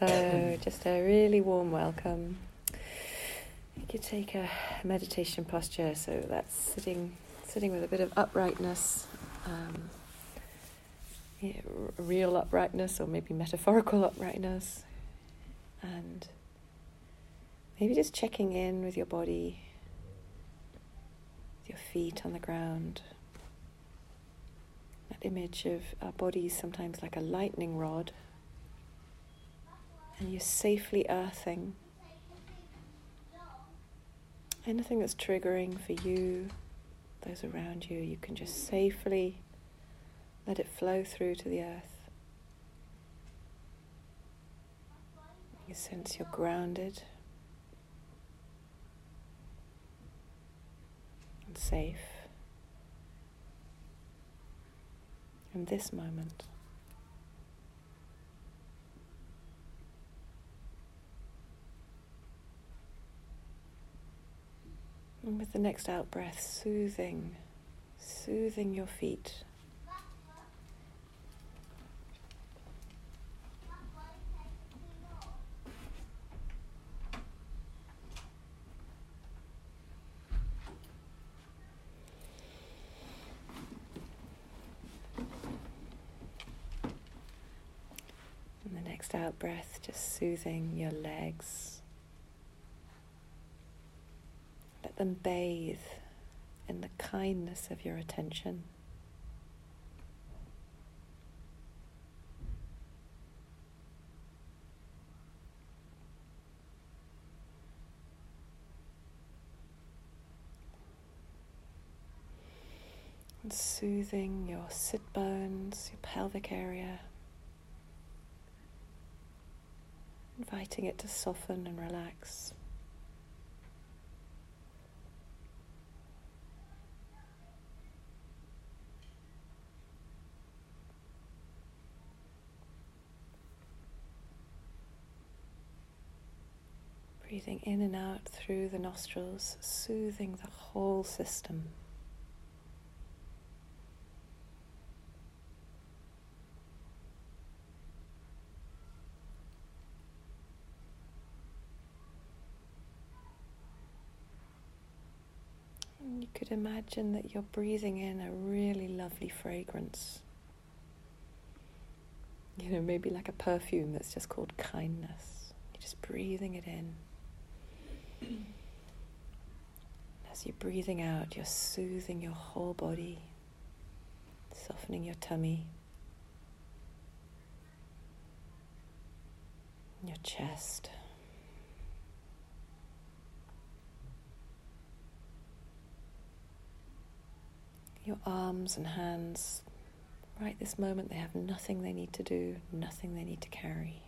So, just a really warm welcome. You could take a meditation posture. So that's sitting, sitting with a bit of uprightness, um, yeah, real uprightness, or maybe metaphorical uprightness, and maybe just checking in with your body, with your feet on the ground. That image of our bodies sometimes like a lightning rod and you're safely earthing anything that's triggering for you, those around you, you can just safely let it flow through to the earth. You sense you're grounded and safe in this moment. And with the next out breath, soothing, soothing your feet. And the next out breath, just soothing your legs. Let them bathe in the kindness of your attention. And soothing your sit bones, your pelvic area, inviting it to soften and relax. Breathing in and out through the nostrils, soothing the whole system. You could imagine that you're breathing in a really lovely fragrance. You know, maybe like a perfume that's just called kindness. You're just breathing it in. As you're breathing out, you're soothing your whole body, softening your tummy, your chest. Your arms and hands, right this moment, they have nothing they need to do, nothing they need to carry.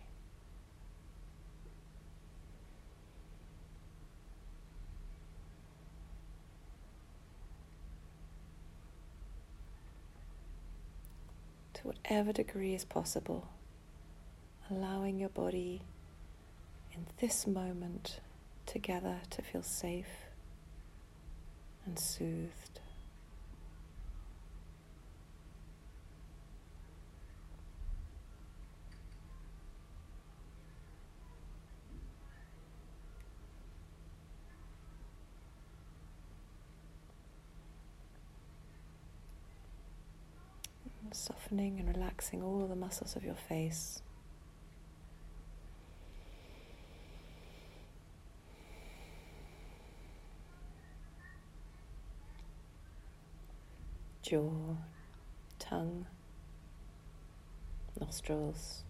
to whatever degree is possible, allowing your body in this moment together to feel safe and soothed. Softening and relaxing all the muscles of your face. Jaw, tongue, nostrils.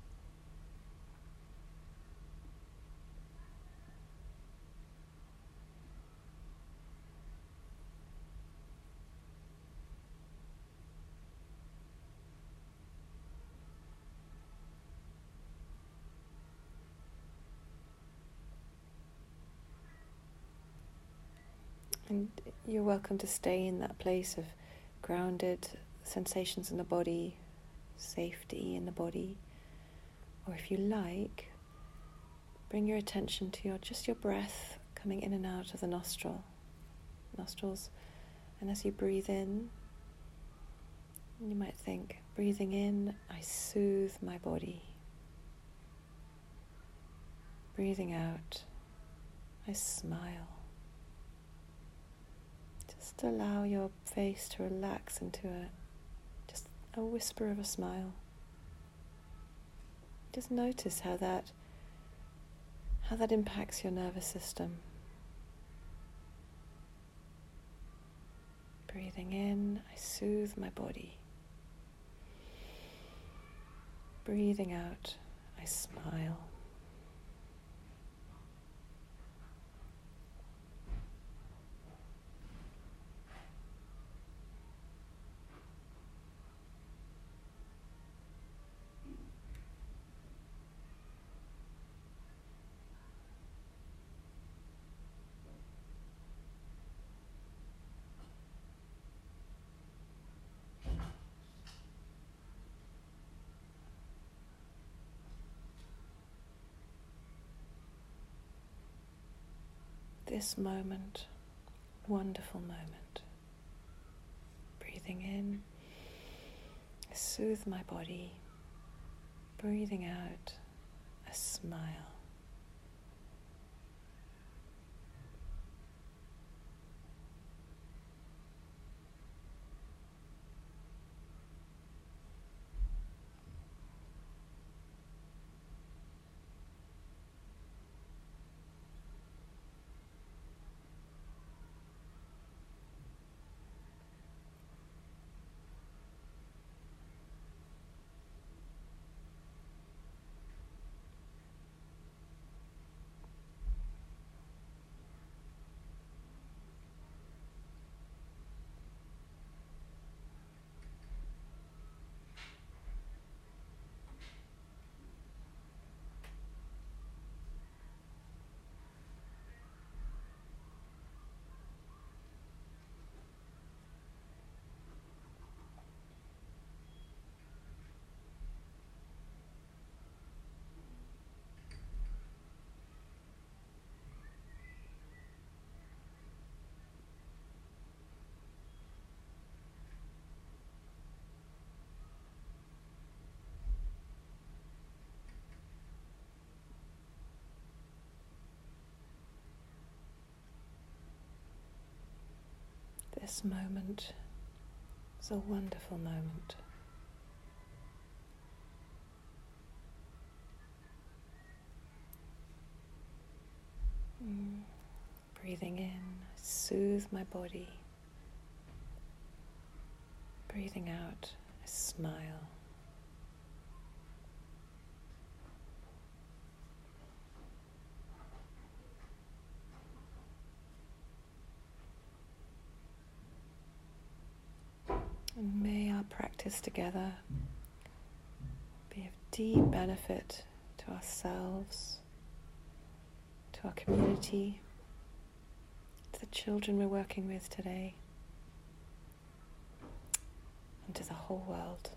And you're welcome to stay in that place of grounded sensations in the body, safety in the body. Or if you like, bring your attention to your just your breath coming in and out of the nostril, nostrils. And as you breathe in, you might think, breathing in, I soothe my body. Breathing out, I smile. Just allow your face to relax into a just a whisper of a smile. Just notice how that how that impacts your nervous system. Breathing in, I soothe my body. Breathing out, I smile. This moment, wonderful moment. Breathing in, soothe my body. Breathing out, a smile. This moment is a wonderful moment. Mm. Breathing in, soothe my body. Breathing out, a smile. And may our practice together be of deep benefit to ourselves, to our community, to the children we're working with today, and to the whole world.